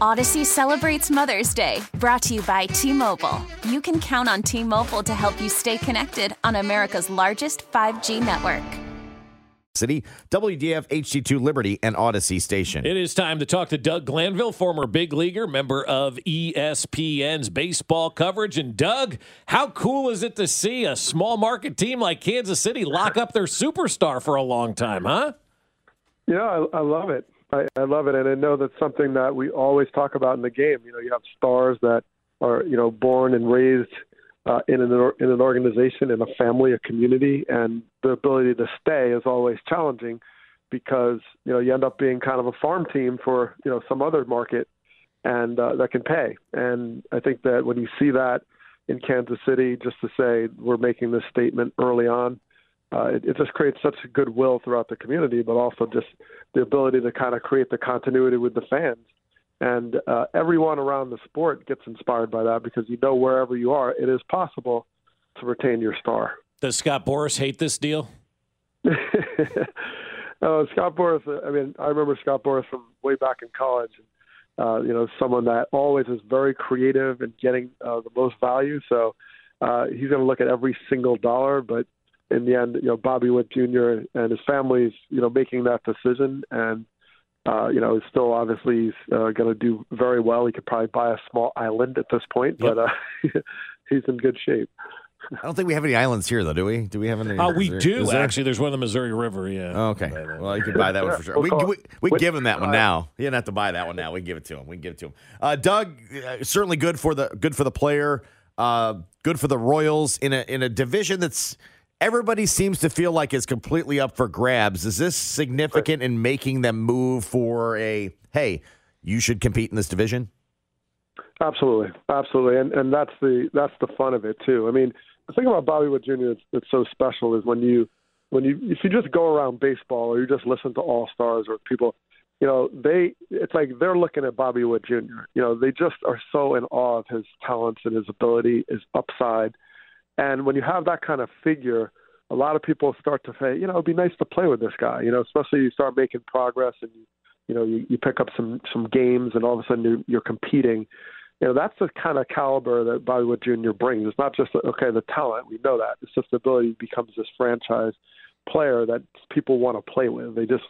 Audacy celebrates Mother's Day, brought to you by T Mobile. You can count on T Mobile to help you stay connected on America's largest 5G network. City, WDF HD2 Liberty and Audacy Station. It is time to talk to Doug Glanville, former big leaguer, member of ESPN's baseball coverage. And Doug, how cool is it to see a small market team like Kansas City lock up their superstar for a long time, huh? Yeah, I, I love it. I, I love it, and I know that's something that we always talk about in the game. You know, you have stars that are you know born and raised uh, in an in an organization, in a family, a community, and the ability to stay is always challenging because you know you end up being kind of a farm team for you know some other market, and uh, that can pay. And I think that when you see that in Kansas City, just to say we're making this statement early on uh, it, it just creates such goodwill throughout the community, but also just the ability to kind of create the continuity with the fans. And uh, everyone around the sport gets inspired by that because you know wherever you are, it is possible to retain your star. Does Scott Boras hate this deal? uh, Scott Boras. Uh, I mean, I remember Scott Boras from way back in college. Uh, you know, someone that always is very creative and getting uh, the most value. So uh, he's going to look at every single dollar, but in the end, you know, Bobby Witt Jr. and his family's, you know, making that decision, and uh, you know, he's still obviously uh, going to do very well. He could probably buy a small island at this point, yep. but uh, he's in good shape. I don't think we have any islands here, though, do we? Do we have any? Oh, we do there? actually. There's one in the Missouri River. Yeah. Oh, okay. Well, you can buy that one for sure. we we, we give him that one now. He didn't have to buy that one now. We give it to him. We give it to him. Uh, Doug, uh, certainly good for the good for the player. Uh, good for the Royals in a in a division that's everybody seems to feel like it's completely up for grabs. Is this significant in making them move for a hey, you should compete in this division? Absolutely, absolutely, and and that's the that's the fun of it too. I mean, the thing about Bobby Witt Jr. that's, that's so special is when you when you if you just go around baseball or you just listen to all stars or people, you know, they it's like they're looking at Bobby Witt Jr. You know, they just are so in awe of his talents and his ability, his upside and when you have that kind of figure, a lot of people start to say, you know, it'd be nice to play with this guy. You know, especially you start making progress and you, you know, you, you pick up some some games and all of a sudden you're, you're competing. You know, that's the kind of caliber that Bobby Witt Jr. brings. It's not just okay the talent, we know that. It's just the ability becomes this franchise player that people want to play with. They just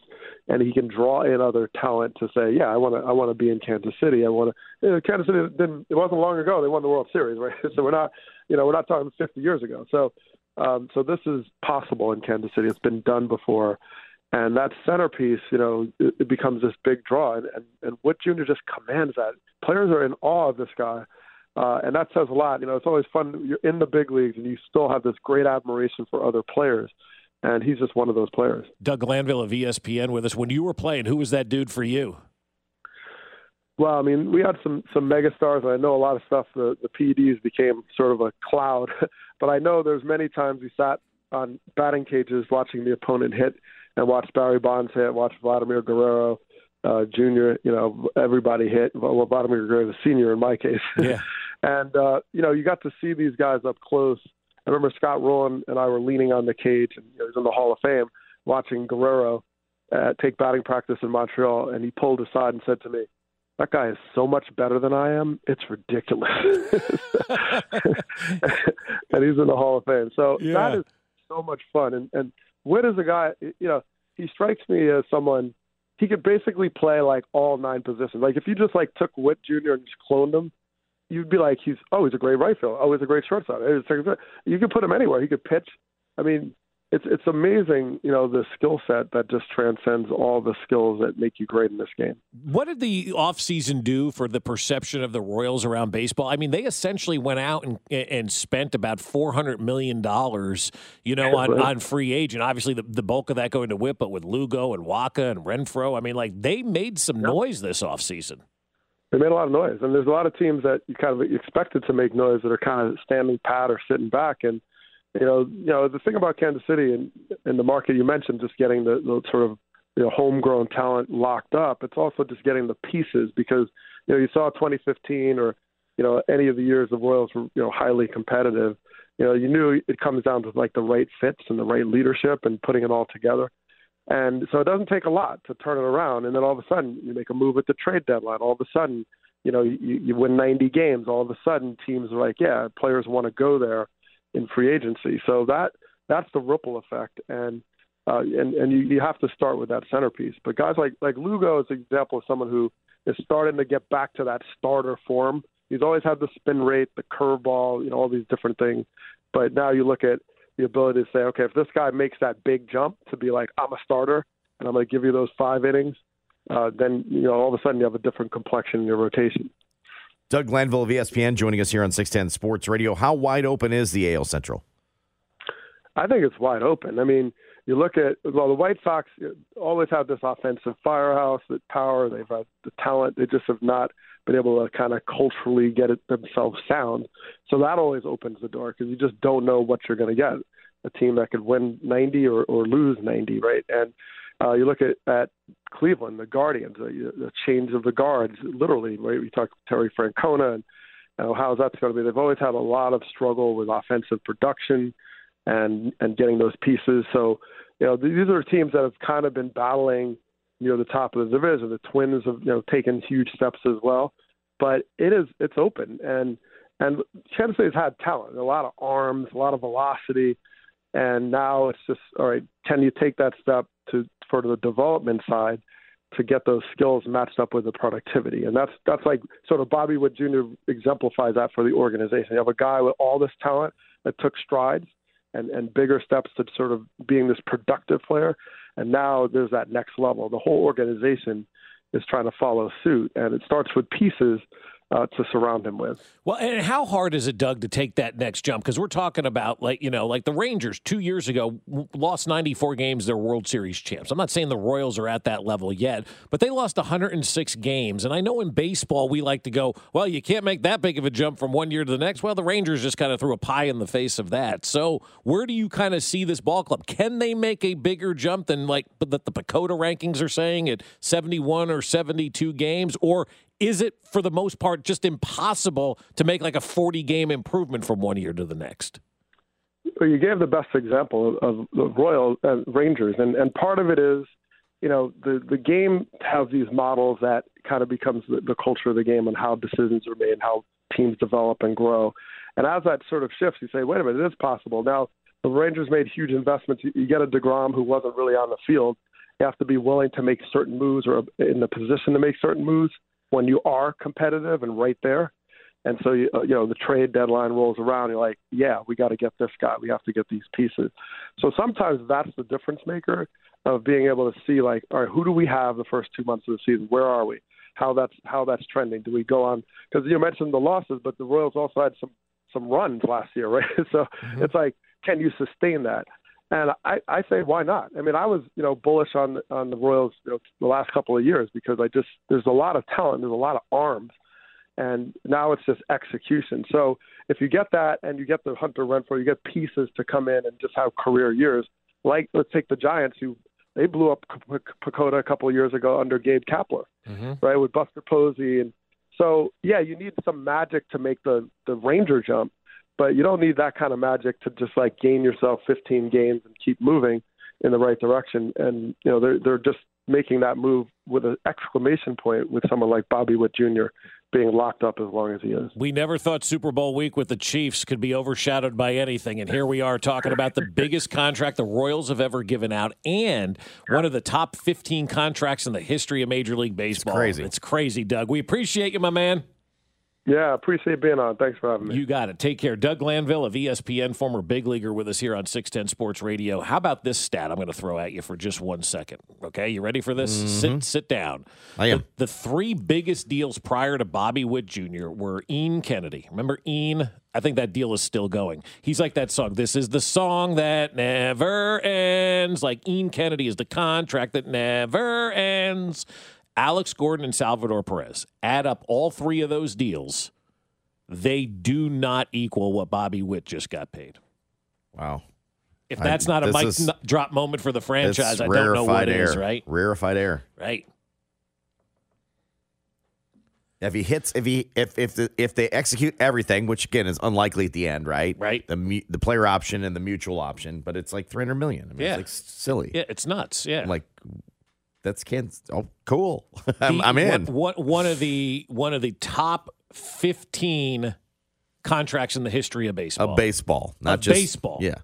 and he can draw in other talent to say, yeah, I want to I want to be in Kansas City. I want to. You know, Kansas City didn't. It wasn't long ago they won the World Series, right? So we're not you know, we're not talking 50 years ago. So, um, so this is possible in Kansas City. It's been done before, and that centerpiece, you know, it, it becomes this big draw, and, and and Witt Jr. just commands that. Players are in awe of this guy. Uh, and that says a lot. You know, it's always fun. You're in the big leagues, and you still have this great admiration for other players and he's just one of those players. Doug Glanville of ESPN with us. When you were playing, who was that dude for you? Well, I mean, we had some some megastars. I know a lot of stuff. The the PEDs became sort of a cloud, but I know there's many times we sat on batting cages watching the opponent hit, and watched Barry Bonds hit, watched Vladimir Guerrero uh, Jr. You know, everybody hit. Well, Vladimir Guerrero, the senior in my case. Yeah. and uh, you know, you got to see these guys up close. I remember Scott Rolen and I were leaning on the cage, and you know, he was in the Hall of Fame, watching Guerrero uh, take batting practice in Montreal, and he pulled aside and said to me that guy is so much better than I am. It's ridiculous. and he's in the Hall of Fame. So yeah. that is so much fun. And and Witt is a guy, you know, he strikes me as someone he could basically play like all nine positions. Like if you just like took Witt Jr. and just cloned him, you'd be like, he's oh, he's a great right fielder. Oh, he's a great shortstop. You could put him anywhere. He could pitch. I mean, it's it's amazing, you know, the skill set that just transcends all the skills that make you great in this game. What did the offseason do for the perception of the Royals around baseball? I mean, they essentially went out and and spent about four hundred million dollars, you know, on, on free agent. Obviously, the, the bulk of that going to Witt, but with Lugo and Wacha and Renfroe, I mean, like they made some yep. noise this offseason. They made a lot of noise. And there's a lot of teams that you kind of expected to make noise that are kind of standing pat or sitting back. And you know, you know, the thing about Kansas City and, and the market you mentioned, just getting the, the sort of you know homegrown talent locked up. It's also just getting the pieces because you know you saw 2015 or you know any of the years the Royals were you know highly competitive. You know, you knew it comes down to like the right fits and the right leadership and putting it all together. And so it doesn't take a lot to turn it around. And then all of a sudden, you make a move at the trade deadline. All of a sudden, you know, you, you win 90 games. All of a sudden, teams are like, yeah, players want to go there in free agency. So that that's the ripple effect. And uh, and and you, you have to start with that centerpiece. But guys like like Lugo is an example of someone who is starting to get back to that starter form. He's always had the spin rate, the curveball, you know, all these different things. But now you look at the ability to say, okay, if this guy makes that big jump to be like, I'm a starter and I'm going to give you those five innings, uh, then you know all of a sudden you have a different complexion in your rotation. Doug Glanville of ESPN joining us here on 610 Sports Radio. How wide open is the AL Central? I think it's wide open. I mean, you look at well, the White Sox always have this offensive firehouse, the power. They've had the talent. They just have not been able to kind of culturally get it themselves sound. So that always opens the door because you just don't know what you're going to get. A team that could win 90 or, or lose 90, right? And uh, you look at, at Cleveland, the Guardians, the, the change of the guards, literally. Right? We talked Terry Francona and you know, how's that going to be. They've always had a lot of struggle with offensive production and and getting those pieces. So you know these are teams that have kind of been battling near the top of the division. The Twins have you know taken huge steps as well, but it is it's open and and Kansas has had talent, a lot of arms, a lot of velocity, and now it's just all right. Can you take that step to for the development side to get those skills matched up with the productivity? And that's that's like sort of Bobby Witt Jr. exemplifies that for the organization. You have a guy with all this talent that took strides and, and bigger steps to sort of being this productive player. And now there's that next level. The whole organization is trying to follow suit, and it starts with pieces uh, to surround him with. Well, and how hard is it, Doug, to take that next jump? Because we're talking about like you know, like the Rangers two years ago lost 94 games, they're World Series champs. I'm not saying the Royals are at that level yet, but they lost 106 games. And I know in baseball we like to go, well, you can't make that big of a jump from one year to the next. Well, the Rangers just kind of threw a pie in the face of that. So where do you kind of see this ball club? Can they make a bigger jump than like that the PECOTA rankings are saying at 71 or 72 games, or is it for the most part just impossible to make like a 40 game improvement from one year to the next? Well, you gave the best example of the Royal uh, Rangers, and and part of it is, you know, the the game has these models that kind of becomes the, the culture of the game and how decisions are made, and how teams develop and grow, and as that sort of shifts, you say, wait a minute, it is possible now. The Rangers made huge investments. You, you get a Degrom who wasn't really on the field. You have to be willing to make certain moves or in the position to make certain moves when you are competitive and right there. And so, you, uh, you know, the trade deadline rolls around. You're like, yeah, we got to get this guy. We have to get these pieces. So sometimes that's the difference maker of being able to see, like, all right, who do we have the first two months of the season? Where are we? How that's how that's trending? Do we go on? Because you mentioned the losses, but the Royals also had some some runs last year, right? so mm-hmm. it's like, can you sustain that? And I, I say, why not? I mean, I was, you know, bullish on on the Royals you know, the last couple of years because I just there's a lot of talent, there's a lot of arms, and now it's just execution. So if you get that and you get the Hunter Renfroe, you get pieces to come in and just have career years. Like let's take the Giants, who they blew up PECOTA a couple of years ago under Gabe Kapler, mm-hmm. right, with Buster Posey, and so yeah, you need some magic to make the the Ranger jump but you don't need that kind of magic to just like gain yourself 15 games and keep moving in the right direction. And you know they're they're just making that move with an exclamation point with someone like Bobby Witt Jr. being locked up as long as he is. We never thought Super Bowl week with the Chiefs could be overshadowed by anything. And here we are talking about the biggest contract the Royals have ever given out and one of the top 15 contracts in the history of Major League Baseball. It's crazy. It's crazy, Doug. We appreciate you, my man. Yeah, appreciate being on. Thanks for having me. You got it. Take care. Doug Glanville of ESPN, former big leaguer with us here on 610 Sports Radio. How about this stat I'm going to throw at you for just one second? Okay, you ready for this? Mm-hmm. Sit sit down. I am. The, the, three biggest deals prior to Bobby Witt Jr. were Ian Kennedy. Remember Ian? I think that deal is still going. He's like that song. This is the song that never ends. Like Ian Kennedy is the contract that never ends. Alex Gordon and Salvador Perez, add up all three of those deals, they do not equal what Bobby Witt just got paid. Wow. If that's not a mic is- drop moment for the franchise, I don't know what air. is, right? Rarefied air. Right. If he hits, if he, if if the, if they execute everything, which again is unlikely at the end, right? Right. The the player option and the mutual option, but it's like three hundred million. I mean, Yeah. it's like silly. Yeah, it's nuts. Yeah. I'm like, that's Kansas. Oh, cool. I'm, The- I'm in. What, what one of the one of the top fifteen contracts in the history of baseball. Of baseball, not Of just baseball. Yeah.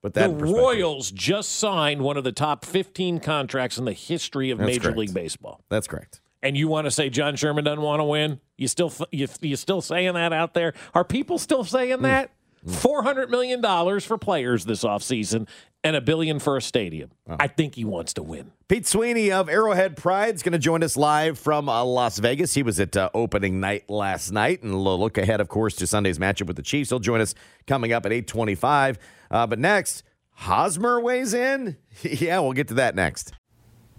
But the that perspective. Royals just signed one of the top fifteen contracts in the history of That's Major correct. League Baseball. That's correct. And you want to say John Sherman doesn't want to win? You still you, you still saying that out there? Are people still Hmm. saying that? Four hundred million dollars for players this offseason and a billion for a stadium. I think he wants to win. Pete Sweeney of Arrowhead Pride is going to join us live from uh, Las Vegas. He was at uh, opening night last night, and we'll look ahead, of course, to Sunday's matchup with the Chiefs. He'll join us coming up at eight twenty-five. Uh, but next, Hosmer weighs in. yeah, we'll get to that next.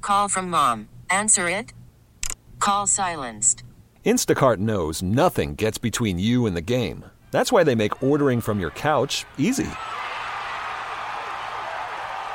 Call from mom. Answer it. Call silenced. Instacart knows nothing gets between you and the game. That's why they make ordering from your couch easy.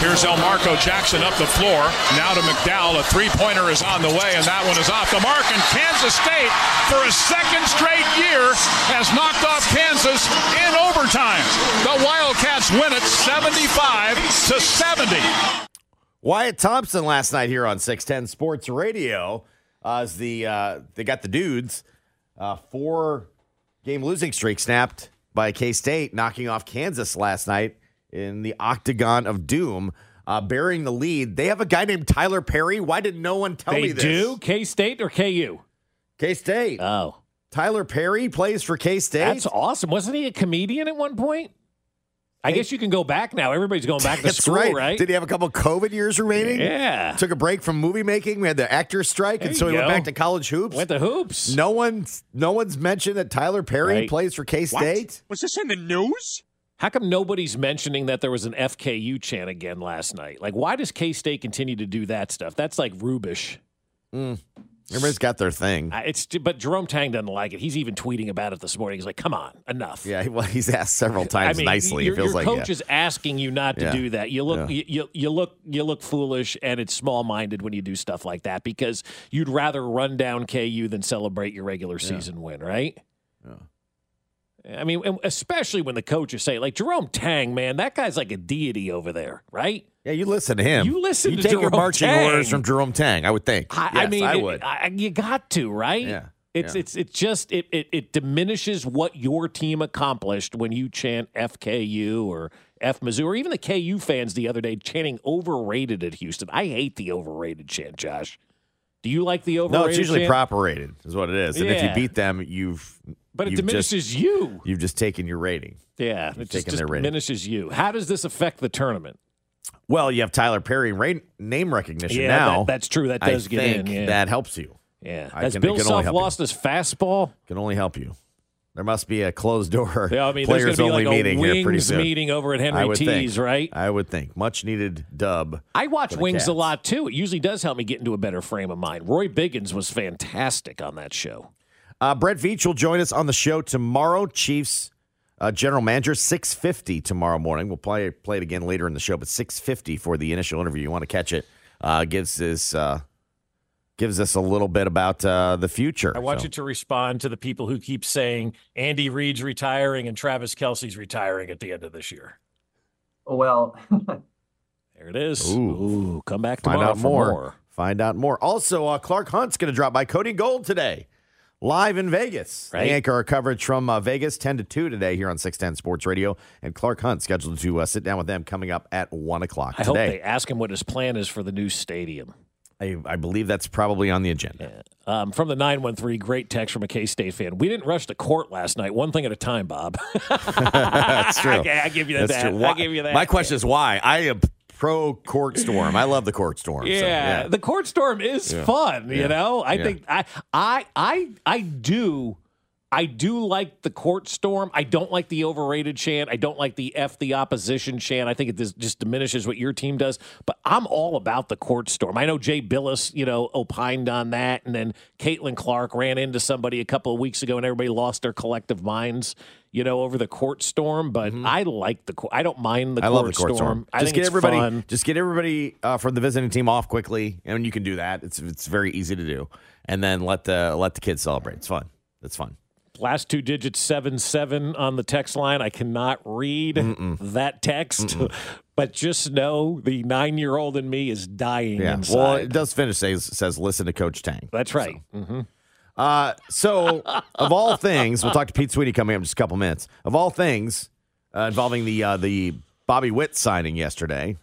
Here's Elmarko Jackson up the floor. Now to McDowell. A three pointer is on the way, and that one is off the mark. And Kansas State, for a second straight year, has knocked off Kansas in overtime. The Wildcats win it 75 to 70. Wyatt Thompson last night here on 610 Sports Radio uh, as the uh, they got the dudes uh, four game losing streak snapped by K State, knocking off Kansas last night in the Octagon of Doom, uh, burying the lead. They have a guy named Tyler Perry. Why did no one tell they me this? do K State or KU? K State. Oh, Tyler Perry plays for K State. that's awesome. Wasn't he a comedian at one point? I guess you can go back now. Everybody's going back to That's school, right. right? Did he have a couple COVID years remaining? Yeah. Took a break from movie making. We had the actors strike, There and so you he went back to college hoops. Went to hoops. No one's no one's mentioned that Tyler Perry Right. plays for K State. Was this in the news? How come nobody's mentioning that there was an FKU chant again last night? Like, why does K State continue to do that stuff? That's like Rubish. Mm. Everybody's got their thing. I- It's but Jerome Tang doesn't like it. He's even tweeting about it this morning. He's like, "Come on, enough." Yeah, well, he's asked several I times mean, nicely. Your, it feels your like coach yeah. is asking you not to Yeah. do that. You look, Yeah. you, you, look, you look foolish, and it's small-minded when you do stuff like that because you'd rather run down KU than celebrate your regular season win, right? I mean, especially when the coaches say, like Jerome Tang, man, that guy's like a deity over there, right? Yeah, you listen to him. You listen You to take your Jerome marching Tang. orders from Jerome Tang. I would think. I, I mean, I it- would. I- you got to, right? Yeah, It's yeah. it's it just it, it it diminishes what your team accomplished when you chant FKU or F Mizzou or even the KU fans the other day chanting overrated at Houston. I hate the overrated chant, Josh. Do you like the overrated? no, it's usually chant? proper rated, is what it is. And if you beat them, you've But it you've just- diminishes you. You've just taken your rating. Yeah, You've it just, just rating. diminishes you. How does this affect the tournament? Well, you have Tyler Perry ra- name recognition Yeah, now. that- that's true. That I does get in, yeah. That helps you. Yeah. I Has can- Bill Self help you. lost his fastball? Can only help you. There must be a closed door Yeah, I mean, there's players only like a meeting here pretty soon. meeting over at Henry T's, think. right? I would think much needed dub. I watch Wings a lot too. It usually does help me get into a better frame of mind. Roy Biggins was fantastic on that show. Uh, Brett Veach will join us on the show tomorrow. Chiefs uh, general manager, six fifty tomorrow morning. We'll play play it again later in the show, but six fifty for the initial interview. You want to catch it? Uh, gives us uh, gives us a little bit about uh, the future. I want So- you to respond to the people who keep saying Andy Reid's retiring and Travis Kelce's retiring at the end of this year. Well, There it is. Ooh. Ooh, come back Find out for more. more. Find out more. Also, uh, Clark Hunt's going to drop by Cody Gold today, live in Vegas. Right. They anchor our coverage from uh, Vegas 10 to 2 today here on 610 Sports Radio. And Clark Hunt scheduled to uh, sit down with them coming up at 1 o'clock I hope they ask him what his plan is for the new stadium. I, I believe that's probably on the agenda. Um, from the 913, great text from a K State fan. We didn't rush to court last night. One thing at a time, Bob. that's true. Okay, I give you that. true. I give you that. My question is why? I am pro court storm. I love the court storm. so, Yeah, the court storm is Yeah. fun. Yeah. You know, I Yeah. think I, I, I, I do. I do like the court storm. I don't like the overrated chant. I don't like the F the opposition chant. I think it just, just diminishes what your team does. But I'm all about the court storm. I know Jay Bilas, you know, opined on that, and then Caitlin Clark ran into somebody a couple of weeks ago, and everybody lost their collective minds, you know, over the court storm. But I like the. I don't mind the Mm-hmm. I court love the court storm. I just get everybody, fun. just get everybody uh, from the visiting team off quickly, and you can do that. It's it's very easy to do, and then let the let the kids celebrate. It's fun. It's fun. Last two digits, seven seven on the text line. I cannot read that text, but just know the nine year old in me is dying Yeah. inside. Well, it does finish says says listen to Coach Tang. That's right. hmm Uh, so of all things, we'll talk to Pete Sweeney coming up in just a couple minutes. Of all things uh, involving the uh, the Bobby Witt signing yesterday,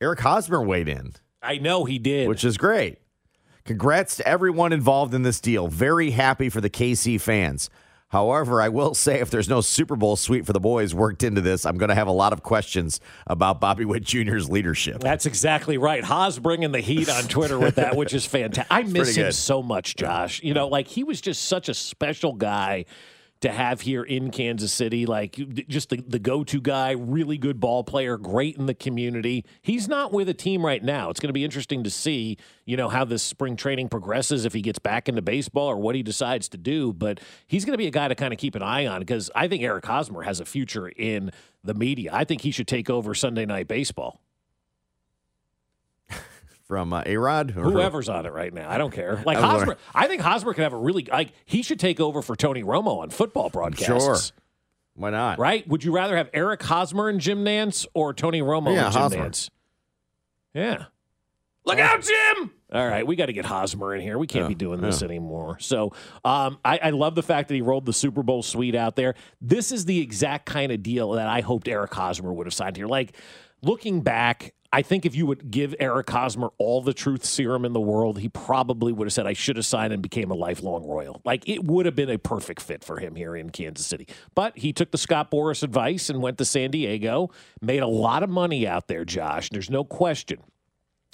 Eric Hosmer weighed in. I know he did. which is great. Congrats to everyone involved in this deal. Very happy for the KC fans. However, I will say if there's no Super Bowl suite for the boys worked into this, I'm going to have a lot of questions about Bobby Witt Jr.'s leadership. That's exactly right. Haas bringing the heat on Twitter with that, which is fantastic. I miss him good. so much, Josh. You know, like he was just such a special guy to have here in Kansas City. Like just the, the go to guy, really good ball player, great in the community. He's not with a team right now. It's going to be interesting to see, you know, how this spring training progresses, if he gets back into baseball or what he decides to do. But he's going to be a guy to kind of keep an eye on because I think Eric Hosmer has a future in the media. I think he should take over Sunday Night Baseball. From uh, A-Rod? or- Whoever's on it right now, I don't care. Like I Hosmer, wondering- I think Hosmer could have a really like he should take over for Tony Romo on football broadcasts. Sure. Why not? Right? Would you rather have Eric Hosmer and Jim Nantz or Tony Romo Yeah, and Jim Hosmer. Nantz? Yeah. Look out, Jim! All right, we got to get Hosmer in here. We can't Yeah, be doing this yeah. anymore. So um, I, I love the fact that he rolled the Super Bowl suite out there. This is the exact kind of deal that I hoped Eric Hosmer would have signed here. Like looking back, I think if you would give Eric Hosmer all the truth serum in the world, he probably would have said, I should have signed and became a lifelong Royal. Like it would have been a perfect fit for him here in Kansas City. But he took the Scott Boras advice and went to San Diego, made a lot of money out there, Josh. There's no question.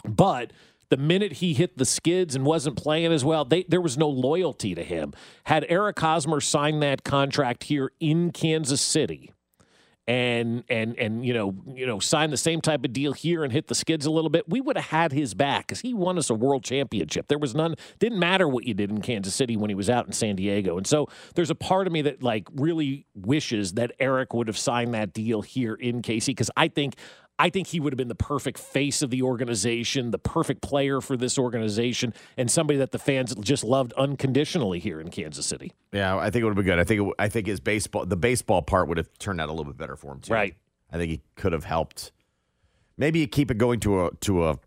But the minute he hit the skids and wasn't playing as well, they, there was no loyalty to him. Had Eric Hosmer signed that contract here in Kansas City, and and and you know you know sign the same type of deal here and hit the skids a little bit, we would have had his back because he won us a world championship. There was none. Didn't matter what you did in Kansas City when he was out in San Diego, and so there's a part of me that like really wishes that Eric would have signed that deal here in casey because I think. I think he would have been the perfect face of the organization, the perfect player for this organization, and somebody that the fans just loved unconditionally here in Kansas City. Yeah, I think it would have been good. I think it, I think his baseball, the baseball part would have turned out a little bit better for him too. Right. I think he could have helped. Maybe keep it going to a to a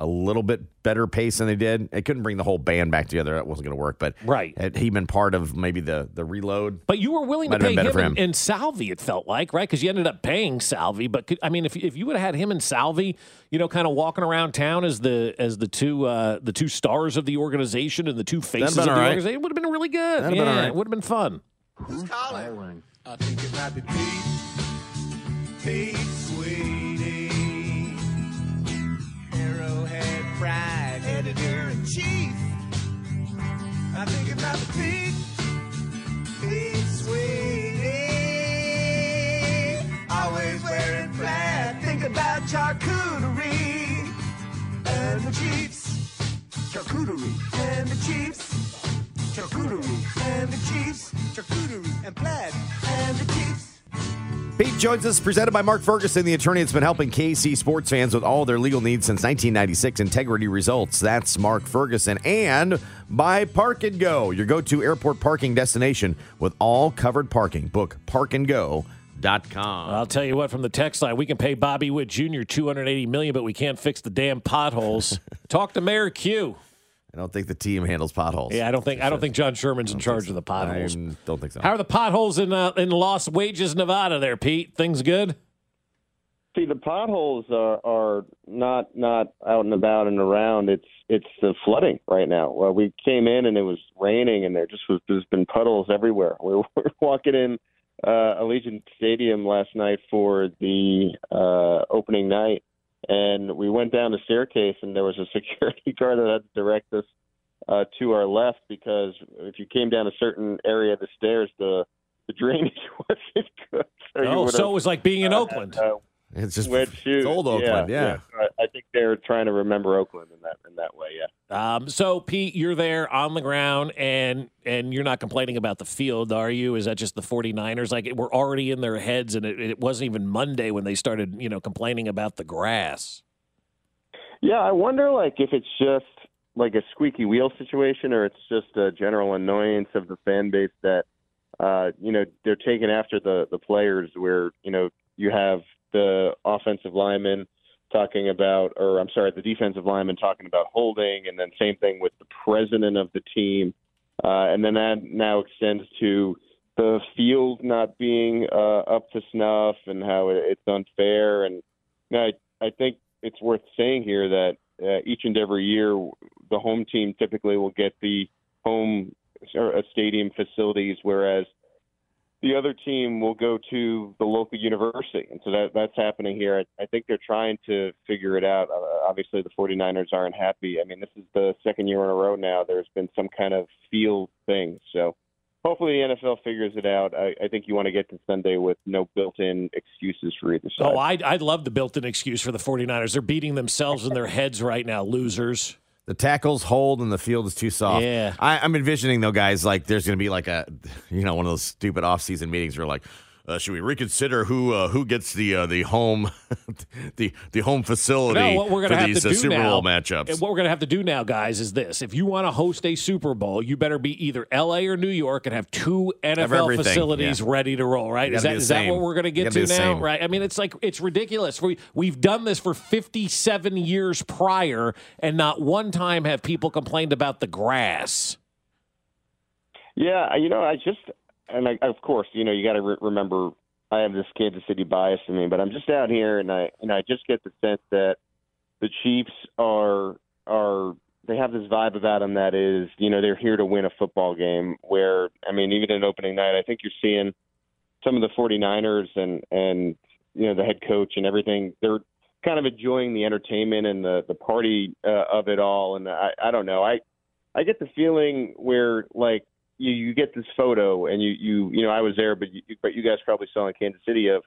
a little bit better pace than they did. It couldn't bring the whole band back together. That wasn't going to work. But right, had he been part of maybe the the reload. But you were willing Might to have pay been him, better for and, him. and Salvy. It felt like right because you ended up paying Salvy. But could, I mean, if if you would have had him and Salvi, you know, kind of walking around town as the as the two uh, the two stars of the organization and the two faces of the all right. organization, it would have been really good. That'd yeah, been all right. it would have been fun. Who's calling? I think it might be Pete. Pete Sweeney. Arrowhead Pride. Editor in chief. I think might be Pete. Pete Sweeney. Always wearing plaid. Think about charcuterie. And the Chiefs. Joins us, presented by Mark Ferguson, the attorney that's been helping KC sports fans with all their legal needs since 1996. Integrity Results. That's Mark Ferguson. And by Park and Go, your go to airport parking destination with all covered parking. Book parkandgo.com. I'll tell you what, from the text line, we can pay Bobby Witt Jr. 280 million, but we can't fix the damn potholes. Talk to Mayor Q. I don't think the team handles potholes. Yeah, I don't think I don't think John Sherman's in charge of the potholes. I don't think so. How are the potholes in uh, in Las Wages, Nevada? There, Pete. Things good? See, the potholes are, are not not out and about and around. It's it's the flooding right now. Well, we came in and it was raining, and there just was there's been puddles everywhere. We were walking in uh, Allegiant Stadium last night for the uh, opening night, and we went down the staircase, and there was a security guard that had to direct us uh, to our left because if you came down a certain area of the stairs, the the drainage wasn't good. So oh, so it was like being in uh, Oakland. uh, It's just wet shoes. old Oakland, yeah. I, I think they're trying to remember Oakland in that in that way. Yeah. Um, so Pete, you're there on the ground and and you're not complaining about the field, are you? Is that just the 49ers? Like we're already in their heads and it, it wasn't even Monday when they started, you know, complaining about the grass. Yeah, I wonder like if it's just like a squeaky wheel situation or it's just a general annoyance of the fan base that uh, you know, they're taking after the the players where, you know, you have the offensive lineman talking about or I'm sorry, the defensive lineman talking about holding and then same thing with the president of the team. Uh, and then that now extends to the field not being uh, up to snuff and how it's unfair. And you know, I, I think it's worth saying here that uh, each and every year, the home team typically will get the home or uh, stadium facilities, whereas the other team will go to the local university. And so that that's happening here. I, I think they're trying to figure it out. Uh, obviously, the 49ers aren't happy. I mean, this is the second year in a row now. There's been some kind of field thing. So hopefully the NFL figures it out. I, I think you want to get to Sunday with no built-in excuses for either side. Oh, I'd, I'd love the built-in excuse for the 49ers. They're beating themselves in their heads right now, losers. The tackles hold and the field is too soft. Yeah. I, I'm envisioning though, guys, like there's going to be like a, you know, one of those stupid off-season meetings where like, uh, should we reconsider who uh, who gets the uh, the home the the home facility No, what we're for going to have these to uh, do Super now, Bowl matchups? and what we're going to have to do now, guys, is this: if you want to host a Super Bowl, you better be either L.A. or New York and have two NFL everything, facilities yeah. ready to roll. Right? Is gotta that be the is that same. what we're going to get gotta to be the now? same. Right? I mean, it's like it's ridiculous. We we've done this for 57 years prior, and not one time have people complained about the grass. Yeah, you know, I just and I, of course, you know, you got to re- remember I have this Kansas City bias in me, but I'm just out here and I and I just get the sense that the Chiefs are are they have this vibe about them that is, you know, they're here to win a football game. Where I mean, even in opening night, I think you're seeing some of the 49ers and and you know the head coach and everything. They're kind of enjoying the entertainment and the the party uh, of it all. And I I don't know. I I get the feeling where like you you get this photo and you you you know I was there, but you, but you guys probably saw in Kansas City of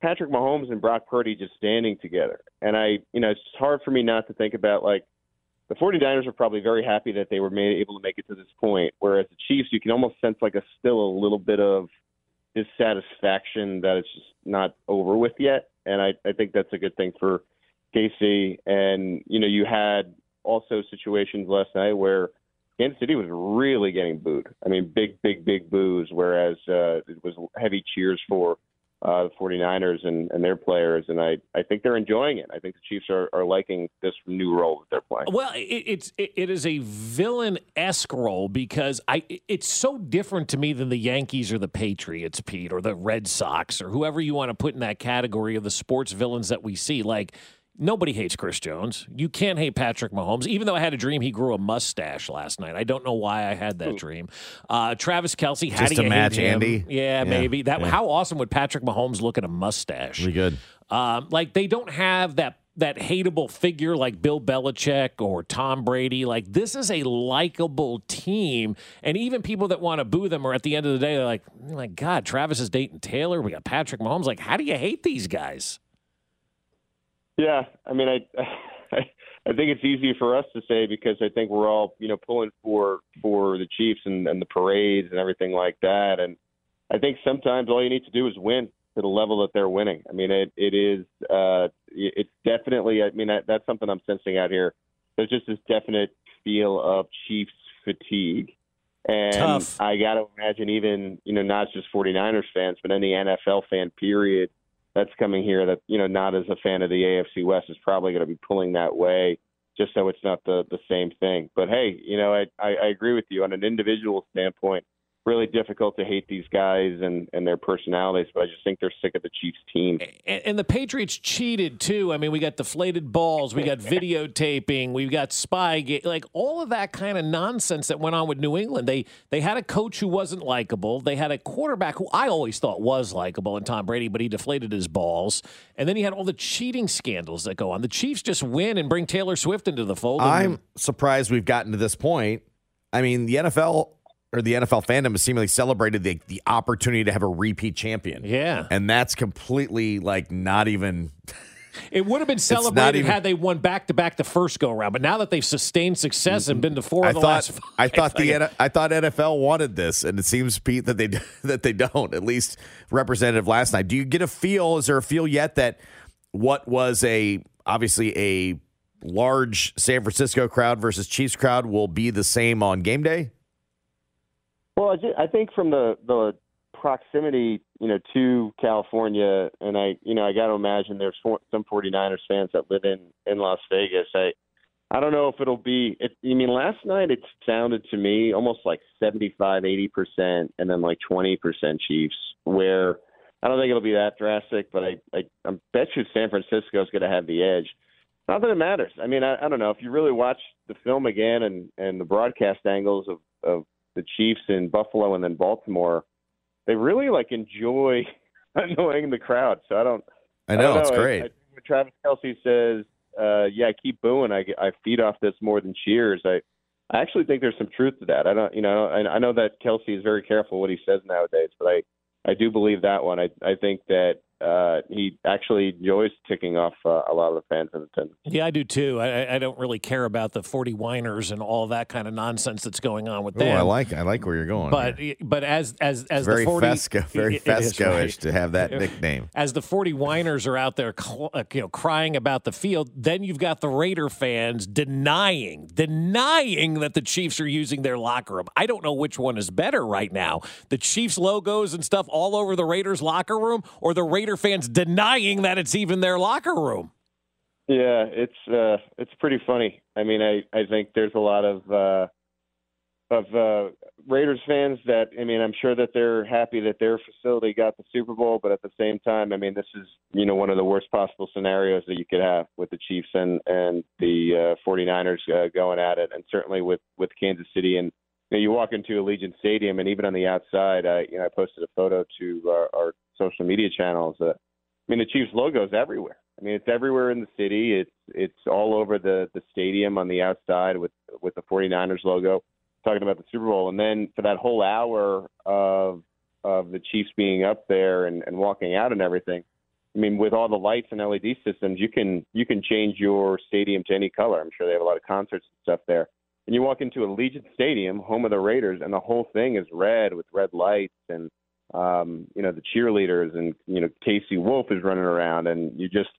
Patrick Mahomes and Brock Purdy just standing together. And I you know it's hard for me not to think about like the 49ers are probably very happy that they were made, able to make it to this point, whereas the Chiefs you can almost sense like a still a little bit of dissatisfaction that it's just not over with yet. And I, I think that's a good thing for KC. And, you know, you had also situations last night where Kansas City was really getting booed. I mean, big, big, big boos, whereas uh, it was heavy cheers for uh, the 49ers and, and their players, and I, I think they're enjoying it. I think the Chiefs are, are liking this new role that they're playing. Well, it, it's it, it is a villain esque role because I it's so different to me than the Yankees or the Patriots, Pete, or the Red Sox or whoever you want to put in that category of the sports villains that we see. Like nobody hates Chris Jones. You can't hate Patrick Mahomes, even though I had a dream he grew a mustache last night. I don't know why I had that dream. Uh, Travis Kelce, how Just do to you match hate him? Andy? Yeah, Yeah, maybe that. yeah. How awesome would Patrick Mahomes look at a mustache? Pretty good. Um, like they don't have that that hateable figure like Bill Belichick or Tom Brady. Like this is a likable team, and even people that want to boo them are at the end of the day they're like, "Oh my God, Travis is dating Taylor. We got Patrick Mahomes. Like, how do you hate these guys? Yeah, I mean, I, I think it's easy for us to say because I think we're all, you know, pulling for for the Chiefs and, and the parades and everything like that. And I think sometimes all you need to do is win to the level that they're winning. I mean, it it is, uh, it's definitely. I mean, that, that's something I'm sensing out here. There's just this definite feel of Chiefs fatigue. And Tough. I got to imagine even, you know, not just 49ers fans, but any NFL fan, period, that's coming here that, you know, not as a fan of the AFC West is probably going to be pulling that way just so it's not the, the same thing. But hey, you know, I, I, I agree with you on an individual standpoint. Really difficult to hate these guys and, and their personalities, but I just think they're sick of the Chiefs team. And, and the Patriots cheated too. I mean, we got deflated balls, we got videotaping, we got spy, ga- like all of that kind of nonsense that went on with New England. They they had a coach who wasn't likable. They had a quarterback who I always thought was likable in Tom Brady, but he deflated his balls. And then he had all the cheating scandals that go on. The Chiefs just win and bring Taylor Swift into the fold. I'm surprised we've gotten to this point. I mean, the NFL or the NFL fandom has seemingly celebrated the, the opportunity to have a repeat champion. Yeah. And that's completely like not even. It would have been celebrated even- had they won back to back the first go around, but now that they've sustained success and been to four I of the thought last five, I thought the like- I thought NFL wanted this, and it seems Pete that they that they don't. At least representative last night. Do you get a feel? Is there a feel yet that what was a obviously a large San Francisco crowd versus Chiefs crowd will be the same on game day? Well, I, ju- I think from the the proximity, you know, to California, and I, you know, I got to imagine there's some 49ers fans that live in in Las Vegas. I, I don't know if it'll be. It, I mean, last night it sounded to me almost like 75, 80 percent, and then like 20 percent Chiefs. Where I don't think it'll be that drastic, but I, I, I bet you San Francisco is going to have the edge. Not that it matters. I mean, I, I don't know if you really watch the film again and and the broadcast angles of of Chiefs in Buffalo and then Baltimore, they really like enjoy annoying the crowd. So I don't. I know, don't it's I- great. I, when Travis Kelce says, uh, "Yeah, keep booing," I, I feed off this more than cheers. I I actually think there's some truth to that. I don't, you know, I, I know that Kelce is very careful what he says nowadays, but I I do believe that one. I I think that uh, he actually enjoys ticking off uh, a lot of the fans in attendance. Yeah, I do too. I, I- I don't really care about the 40 whiners and all that kind of nonsense that's going on with Oh, them. I like I like where you're going. But here. but as as as It's very the 40 Fesco, very It- it is, Fesco-ish right. to have that nickname. As the 40 whiners are out there cl- uh, you know crying about the field, then you've got the Raider fans denying denying that the Chiefs are using their locker room. I don't know which one is better right now. The Chiefs logos and stuff all over the Raiders locker room or the Raider fans denying that it's even their locker room. Yeah, it's uh it's pretty funny. I mean, I I think there's a lot of uh of uh Raiders fans that I mean, I'm sure that they're happy that their facility got the Super Bowl, but at the same time, I mean, this is, you know, one of the worst possible scenarios that you could have with the Chiefs and and the uh 49ers uh, going at it and certainly with with Kansas City and you, know, you walk into Allegiant Stadium and even on the outside, I you know, I posted a photo to our, our social media channels uh, I mean, the Chiefs logo is everywhere. I mean, it's everywhere in the city. It's it's all over the the stadium on the outside with with the 49ers logo, talking about the Super Bowl. And then for that whole hour of of the Chiefs being up there and, and walking out and everything, I mean, with all the lights and LED systems, you can you can change your stadium to any color. I'm sure they have a lot of concerts and stuff there. And you walk into Allegiant Stadium, home of the Raiders, and the whole thing is red with red lights and um, you know, the cheerleaders and, you know, KC Wolf is running around and you just,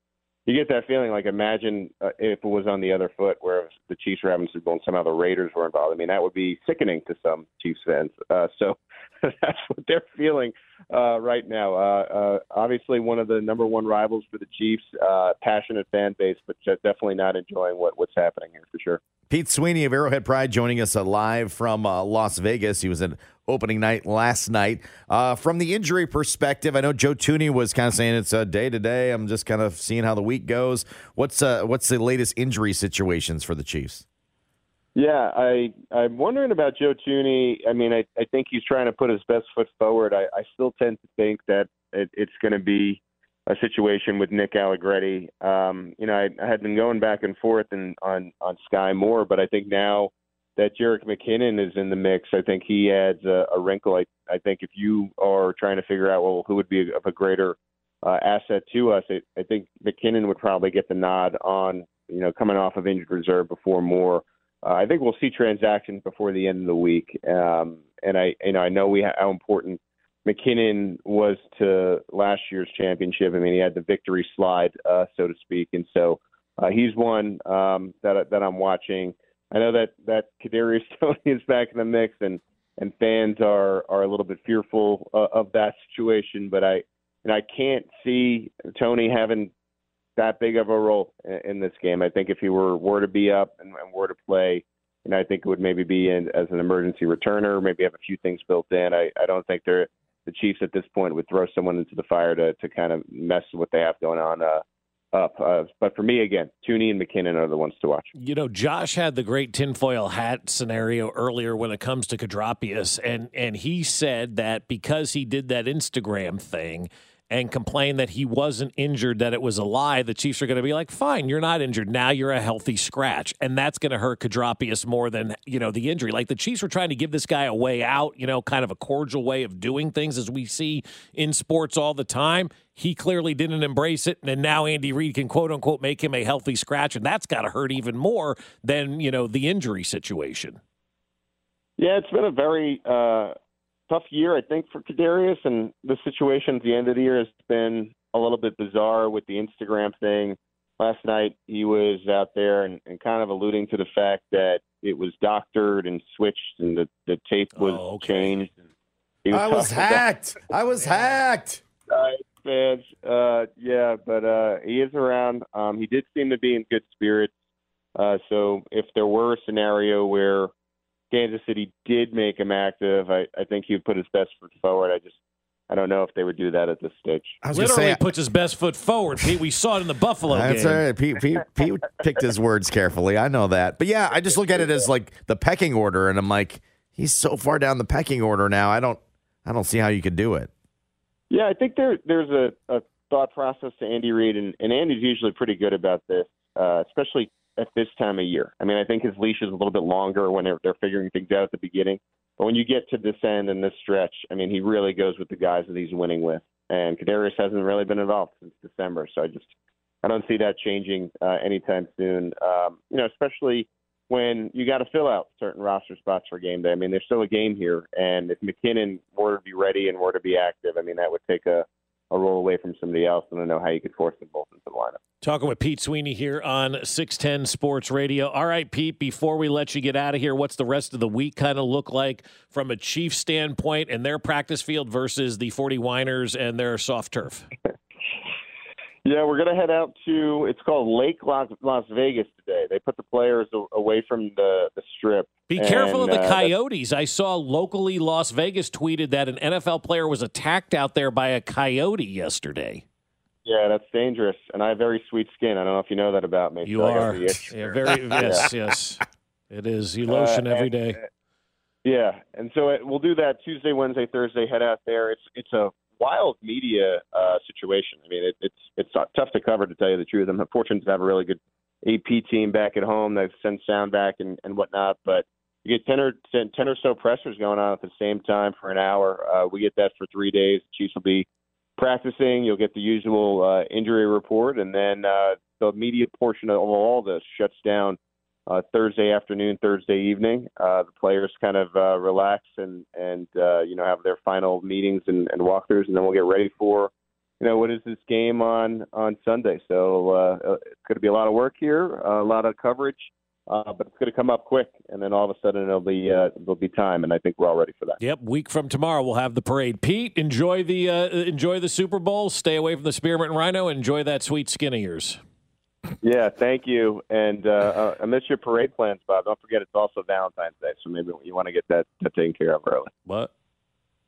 you get that feeling like imagine uh, if it was on the other foot, where the Chiefs were having Super Bowl and somehow the Raiders were involved. I mean, that would be sickening to some Chiefs fans. Uh, so that's what they're feeling uh, right now. Uh, uh, obviously, one of the number one rivals for the Chiefs, uh, passionate fan base, but definitely not enjoying what, what's happening here for sure. Pete Sweeney of Arrowhead Pride joining us uh, live from uh, Las Vegas. He was at opening night last night. Uh, from the injury perspective, I know Joe Thuney was kind of saying it's a day to day. I'm just kind of seeing how the week goes. What's uh, what's the latest injury situations for the Chiefs? Yeah, I I'm wondering about Joe Thuney. I mean, I I think he's trying to put his best foot forward. I, I still tend to think that it, it's going to be a situation with Nick Allegretti. Um, you know, I, I had been going back and forth and on on Sky Moore, but I think now that Jerick McKinnon is in the mix, I think he adds a, a wrinkle. I I think if you are trying to figure out well who would be of a greater uh, asset to us, I, I think McKinnon would probably get the nod on you know coming off of injured reserve before Moore. Uh, I think we'll see transactions before the end of the week, um, and I you know I know we ha- how important McKinnon was to last year's championship. I mean, he had the victory slide, uh, so to speak, and so uh, he's one um, that that I'm watching. I know that that Kadarius Toney is back in the mix, and and fans are are a little bit fearful uh, of that situation. But I and I can't see Toney having that big of a role in, in this game. I think if he were were to be up and, and were to play, know, I think it would maybe be in, as an emergency returner, maybe have a few things built in. I, I don't think they're the Chiefs at this point would throw someone into the fire to to kind of mess with what they have going on uh, up. Uh, but for me, again, Toney and McKinnon are the ones to watch. You know, Josh had the great tinfoil hat scenario earlier when it comes to Kadarius, and and he said that because he did that Instagram thing and complain that he wasn't injured, that it was a lie, the Chiefs are going to be like, fine, you're not injured. Now you're a healthy scratch. And that's going to hurt Kadarius more than, you know, the injury. Like the Chiefs were trying to give this guy a way out, you know, kind of a cordial way of doing things as we see in sports all the time. He clearly didn't embrace it. And now Andy Reid can quote unquote make him a healthy scratch. And that's got to hurt even more than, you know, the injury situation. Yeah, it's been a very uh, tough year, I think, for Kadarius, and the situation at the end of the year has been a little bit bizarre with the Instagram thing. Last night, he was out there and, and kind of alluding to the fact that it was doctored and switched, and the the tape was Oh, changed. He I was talking about- hacked. I was hacked. Giants fans. Uh, yeah, but uh, he is around. Um, he did seem to be in good spirits. Uh, so if there were a scenario where Kansas City did make him active, I, I think he would put his best foot forward. I just I don't know if they would do that at this stage. I was Literally say- puts his best foot forward. Pete, we saw it in the Buffalo That's game. all right. Pete, Pete, Pete picked his words carefully. I know that. But yeah, I just look at it as like the pecking order, and I'm like, he's so far down the pecking order now. I don't, I don't see how you could do it. Yeah, I think there there's a, a thought process to Andy Reid, and, and Andy's usually pretty good about this, uh, especially at this time of year. I mean, I think his leash is a little bit longer when they're, figuring things out at the beginning. But when you get to this end and this stretch, I mean, he really goes with the guys that he's winning with. And Kadarius hasn't really been involved since December, so I just I don't see that changing uh, anytime soon. Um, you know, especially when you got to fill out certain roster spots for game day. I mean, there's still a game here, and if McKinnon were to be ready and were to be active, I mean, that would take a a roll away from somebody else. And I don't know how you could force them both into the lineup. Talking with Pete Sweeney here on 610 Sports Radio. All right, Pete, before we let you get out of here, what's the rest of the week kind of look like from a Chiefs standpoint and their practice field versus the 40 Winers and their soft turf? Yeah, we're gonna head out to it's called Lake Las, Las Vegas today. They put the players away from the the strip. Be careful of the uh, coyotes. I saw locally Las Vegas tweeted that an NFL player was attacked out there by a coyote yesterday. Yeah, that's dangerous. And I have very sweet skin. I don't know if you know that about me. You so are. Yeah, very yes, yes. It is. You lotion Uh, every and- day. Yeah, and so it, we'll do that Tuesday, Wednesday, Thursday. Head out there. It's it's a wild media uh, situation. I mean, it, it's it's tough to cover to tell you the truth. I'm fortunate to have a really good AP team back at home sends sound back and and whatnot. But you get ten or ten, 10 or so pressers going on at the same time for an hour. Uh, we get that for three days. Chiefs will be practicing. You'll get the usual uh, injury report, and then uh, the media portion of all this shuts down uh, Thursday afternoon, Thursday evening. Uh, the players kind of uh, relax and and uh, you know have their final meetings and, and walkthroughs, and then we'll get ready for you know, what is this game on on Sunday? So uh, it's going to be a lot of work here, a lot of coverage, uh, but it's going to come up quick, and then all of a sudden it'll be uh, there'll be time, and I think we're all ready for that. Yep, week from tomorrow we'll have the parade. Pete, enjoy the uh, enjoy the Super Bowl. Stay away from the spearmint rhino. Enjoy that sweet skin of yours. Yeah, thank you. And uh, uh, I miss your parade plans, Bob. Don't forget it's also Valentine's Day, so maybe you want to get that, that taken care of early. What?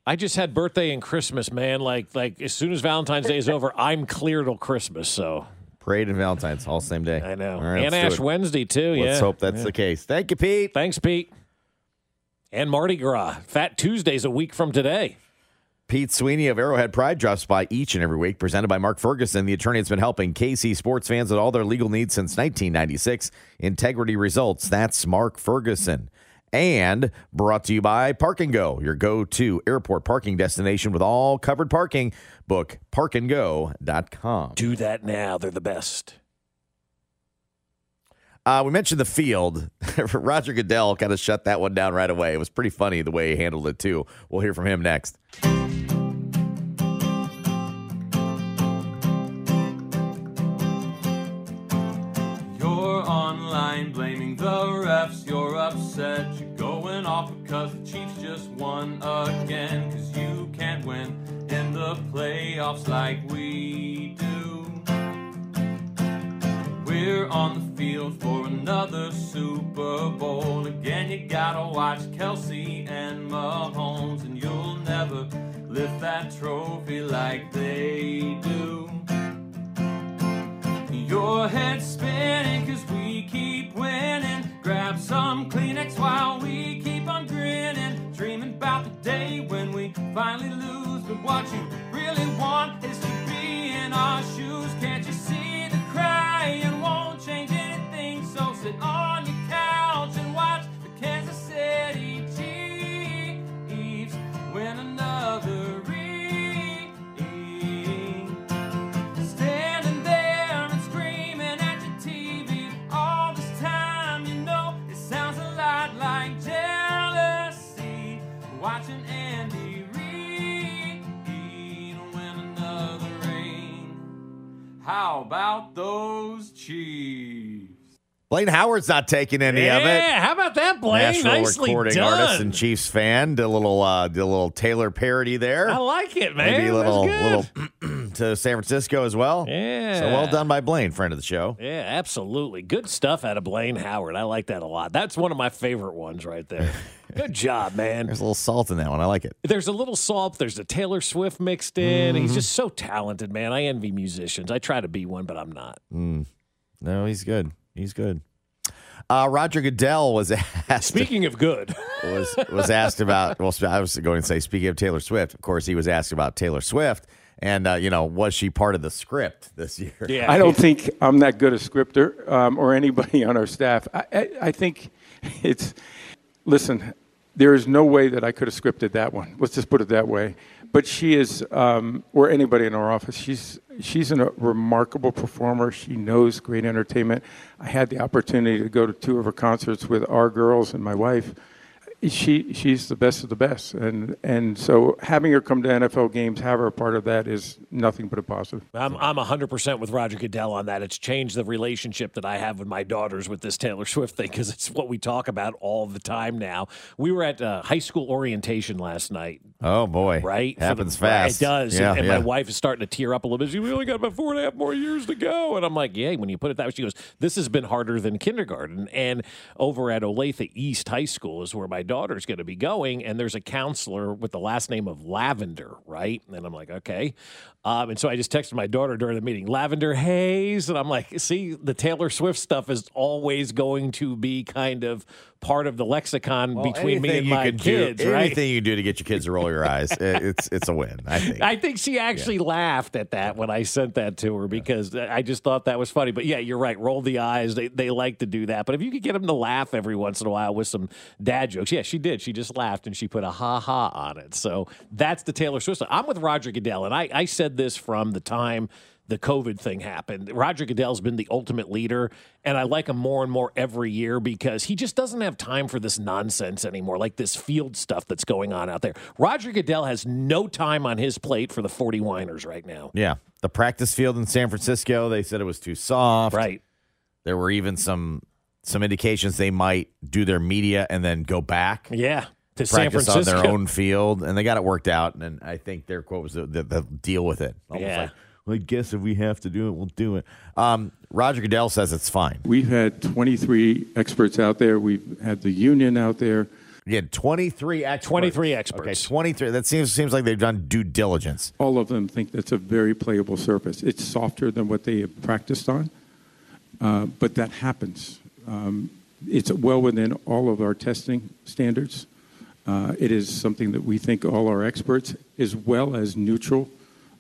I just had birthday and Christmas, man. Like like as soon as Valentine's Day is over, I'm clear till Christmas. So Parade and Valentine's all same day. I know. All right, and Ash. Wednesday too. Let's yeah. hope that's Yeah. the case. Thank you, Pete. Thanks, Pete. And Mardi Gras. Fat Tuesday's a week from today. Pete Sweeney of Arrowhead Pride drops by each and every week, presented by Mark Ferguson, the attorney that's been helping KC sports fans with all their legal needs since 1996. Integrity results. That's Mark Ferguson. And brought to you by Park and Go, your go to airport parking destination with all covered parking. Book parkandgo.com. Do that now. They're the best. Uh, we mentioned the field. Roger Goodell kind of shut that one down right away. It was pretty funny the way he handled it, too. We'll hear from him next. Blaming the refs, you're upset. You're going off because the Chiefs just won again. Cause you can't win in the playoffs like we do. We're on the field for another Super Bowl. Again, you gotta watch Kelce and Mahomes, and you'll never lift that trophy like they do. Your head's Some Blaine Howard's not taking any of it. Yeah, how about that, Blaine? Nashville Nicely recording done. artist and Chiefs fan. Did a little, uh, did a little Taylor parody there. I like it, man. Maybe a little, good. little to San Francisco as well. Yeah. So well done by Blaine, friend of the show. Yeah, absolutely. Good stuff out of Blaine Howard. I like that a lot. That's one of my favorite ones right there. Good job, man. There's a little salt in that one. I like it. There's a little salt. There's a Taylor Swift mixed in. He's Mhm. just so talented, man. I envy musicians. I try to be one, but I'm not. Mm. No, he's good. He's good. Uh, Roger Goodell was asked. Speaking of good, was was asked about. Well, I was going to say, speaking of Taylor Swift, of course, he was asked about Taylor Swift, and uh, you know, was she part of the script this year? I don't think I'm that good a scripter um, or anybody on our staff. I, I, I think it's, listen, there is no way that I could have scripted that one. Let's just put it that way. But she is, um, or anybody in our office, she's, she's a remarkable performer. She knows great entertainment. I had the opportunity to go to two of her concerts with our girls and my wife. She, she's the best of the best. And, and so having her come to NFL games, have her a part of that is nothing but a positive. I'm I'm 100% with Roger Goodell on that. It's changed the relationship that I have with my daughters with this Taylor Swift thing because it's what we talk about all the time now. We were at uh, high school orientation last night. Oh boy, Right? For the- Happens fast. It does. Yeah, and and yeah. my wife is starting to tear up a little bit. She we only got about four and a half more years to go. And I'm like, yeah, when you put it that way, she goes, this has been harder than kindergarten. And over at Olathe East High School is where my daughter's going to be going. And there's a counselor with the last name of Lavender, right? And I'm like, okay. Um, and so I just texted my daughter during the meeting, Lavender Haze. And I'm like, see, the Taylor Swift stuff is always going to be kind of part of the lexicon Well, between me and my kids, do, right? Anything you do to get your kids to roll your eyes, it's it's a win. I think. I think she actually laughed at that when I sent that to her because I just thought that was funny. But yeah, you're right. Roll the eyes. They, they like to do that. But if you could get them to laugh every once in a while with some dad jokes, yeah, she did. She just laughed and she put a ha ha on it. So that's the Taylor Swift. I'm with Roger Goodell. And I, I said this from the time the COVID thing happened. Roger Goodell's been the ultimate leader, and I like him more and more every year because he just doesn't have time for this nonsense anymore, like this field stuff that's going on out there. Roger Goodell has no time on his plate for the 40 whiners right now. Yeah. The practice field in San Francisco, they said it was too soft. Right. There were even some some indications they might do their media and then go back. Yeah. To San practice on Francisco. their own field, and they got it worked out. And I think their quote was the, the, the deal with it. Almost Yeah. like, I guess if we have to do it, we'll do it. Um, Roger Goodell says it's fine. We've had 23 experts out there. We've had the union out there. Again, 23 experts. 23 experts. Okay, 23. That seems seems like they've done due diligence. All of them think that's a very playable surface. It's softer than what they have practiced on, uh, but that happens. Um, it's well within all of our testing standards. Uh, it is something that we think all our experts, as well as neutral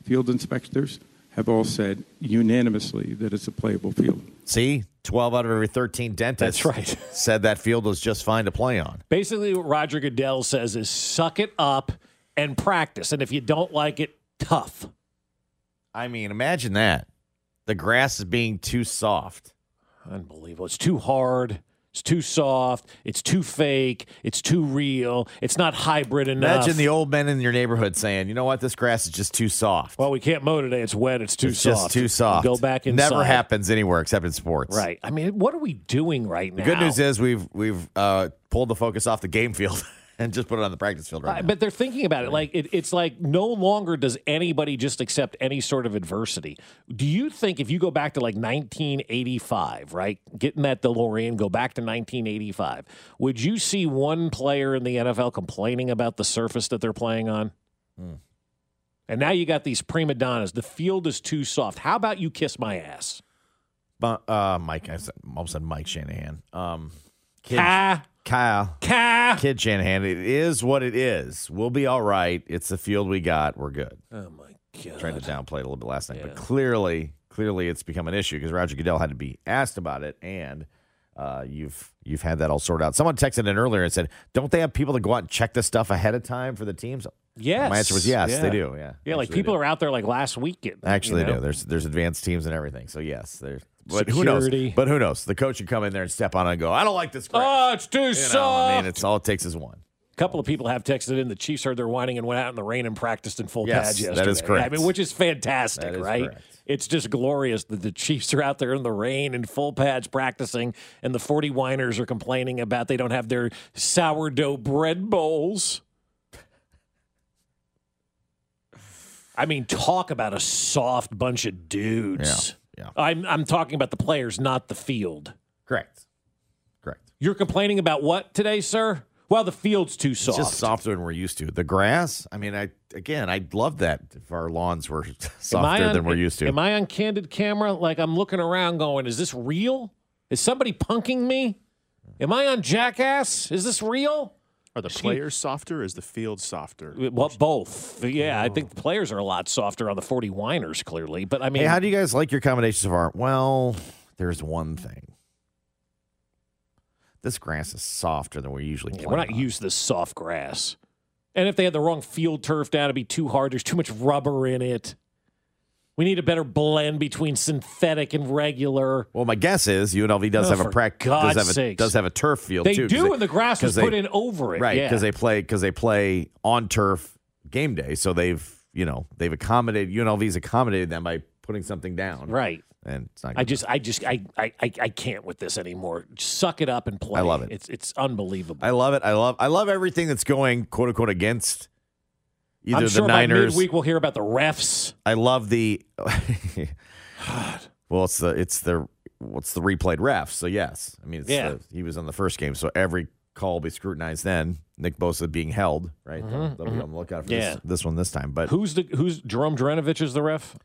field inspectors, have all said unanimously that it's a playable field. See, 12 out of every 13 dentists That's right. said that field was just fine to play on. Basically, what Roger Goodell says is suck it up and practice. And if you don't like it, tough. I mean, imagine that. The grass is being too soft. Unbelievable. It's too hard. It's too soft. It's too fake. It's too real. It's not hybrid enough. Imagine the old men in your neighborhood saying, "You know what? This grass is just too soft. Well, we can't mow today. It's wet. It's too it's soft. just too soft. Go back inside. Never happens anywhere except in sports. Right. I mean, what are we doing right The now? good news is we've we've uh, pulled the focus off the game field and just put it on the practice field right Uh, now. But they're thinking about it like it, it's like no longer does anybody just accept any sort of adversity. Do you think if you go back to like 1985, right, getting that DeLorean, go back to 1985, would you see one player in the NFL complaining about the surface that they're playing on? Hmm. And now you got these prima donnas. The field is too soft. How about you kiss my ass? But uh, Mike, I said, almost said Mike Shanahan. Um, kid, Ka. Kyle, Ka. Kid Shanahan. It is what it is. We'll be all right. It's the field we got. We're good. Oh my god! Tried to downplay it a little bit last night, but clearly, clearly, it's become an issue because Roger Goodell had to be asked about it, and uh, you've you've had that all sorted out. Someone texted in earlier and said, "Don't they have people to go out and check this stuff ahead of time for the teams?" Yes. My answer was yes, Yeah. they do. Yeah, Yeah, like Actually, they people are out there like last weekend. Actually, you they do. There's there's advanced teams and everything. So yes, there's. But who knows? But who knows? The coach should come in there and step on it and go, "I don't like this." Grass. Oh, ah, it's too You know, soft. I mean, it's all it takes is one. A couple of people have texted in. The Chiefs heard their whining and went out in the rain and practiced in full Yes, pads yesterday. is correct. I mean, which is fantastic, That is right? correct. It's just glorious that the Chiefs are out there in the rain in full pads practicing, and the 40 whiners are complaining about they don't have their sourdough bread bowls. I mean, talk about a soft bunch of dudes. Yeah, I'm, I'm talking about the players, not the field. Correct. Correct. You're complaining about what today, sir? Well, the field's too soft. It's just softer than we're used to. The grass. I mean, I again, I'd love that if our lawns were softer on- than we're used to. Am I on candid camera? Like I'm looking around going, is this real? Is somebody punking me? Am I on Jackass? Is this real? Are the players softer or is the field softer? Well, both. Yeah, I think the players are a lot softer on the 40 whiners, clearly. But I mean, hey, how do you guys like your combinations of art? Well, there's one thing. This grass is softer than we usually play. we're not used to this soft grass. And if they had the wrong field turf down, it'd be too hard. There's too much rubber in it. We need a better blend between synthetic and regular. Well, my guess is UNLV does Oh, have a practice does have a, sakes. does have a turf field too. They too. do, and the grass was they- put in over it, right? yeah. Because they play because they play on turf game day, so they've you know they've accommodated UNLV's accommodated them by putting something down, Right. And it's not. I just, I just, I, I, I can't with this anymore. Suck it up and play. I love it. It's, it's unbelievable. I love it. I love I love everything that's going quote unquote against either I'm the sure by Niners. midweek we'll hear about the refs. I love the. well, it's the it's the what's the replayed refs. So yes, I mean it's Yeah. the, he was on the first game, so every call will be scrutinized. Then Nick Bosa being held, right? They'll, Mhm, they'll be mhm. on the lookout for Yeah. this, this one this time. But Who's the who's Jerome Drenovich is the ref?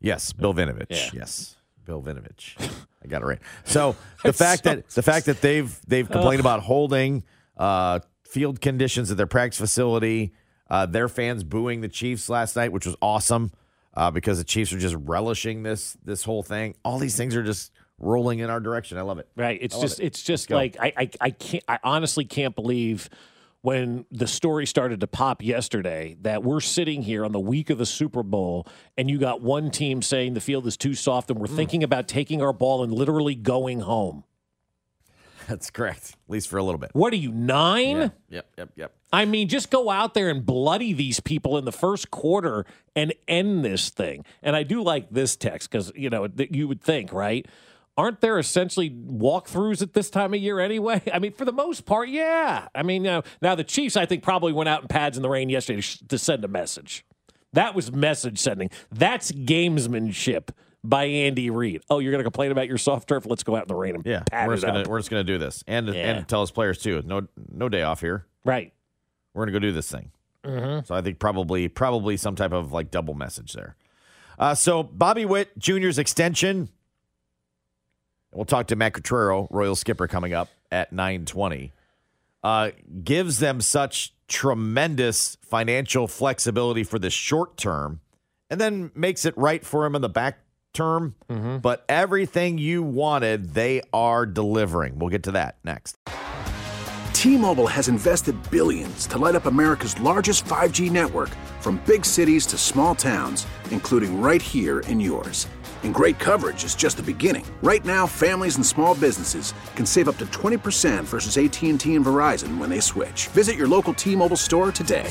Yes, Bill Vinovich. Yeah. Yes, Bill Vinovich. I got it right. So the fact that the fact that they've they've complained about holding uh, field conditions at their practice facility, uh, their fans booing the Chiefs last night, which was awesome uh, because the Chiefs are just relishing this this whole thing. All these things are just rolling in our direction. I love it. Right. It's just it. it's just like I, I I can't I honestly can't believe when the story started to pop yesterday that we're sitting here on the week of the Super Bowl and you got one team saying the field is too soft and we're Hmm. thinking about taking our ball and literally going home. That's correct, at least for a little bit. What are you, nine? Yeah. Yep, yep, yep. I mean, just go out there and bloody these people in the first quarter and end this thing. And I do like this text because, you know, th- you would think, right? Aren't there essentially walkthroughs at this time of year anyway? I mean, for the most part, yeah. I mean, now, now the Chiefs, I think, probably went out in pads in the rain yesterday to, sh- to send a message. That was message sending. That's gamesmanship by Andy Reid. Oh, you're going to complain about your soft turf? Let's go out in the rain and Yeah, we're just gonna we're just gonna do this, and Yeah. and tell his players too. No no day off here. Right. We're gonna go do this thing. Mhm. So I think probably probably some type of like double message there. Uh, so Bobby Witt Jr.'s extension. We'll talk to Matt Quatraro, Royal skipper, coming up at nine twenty. Uh, gives them such tremendous financial flexibility for the short term, and then makes it right for him in the back term. Mm-hmm. But everything you wanted, they are delivering. We'll get to that next. T-Mobile has invested billions to light up America's largest 5G network from big cities to small towns, including right here in yours. And great coverage is just the beginning. Right now, families and small businesses can save up to 20% versus AT&T and Verizon when they switch. Visit your local T-Mobile store today.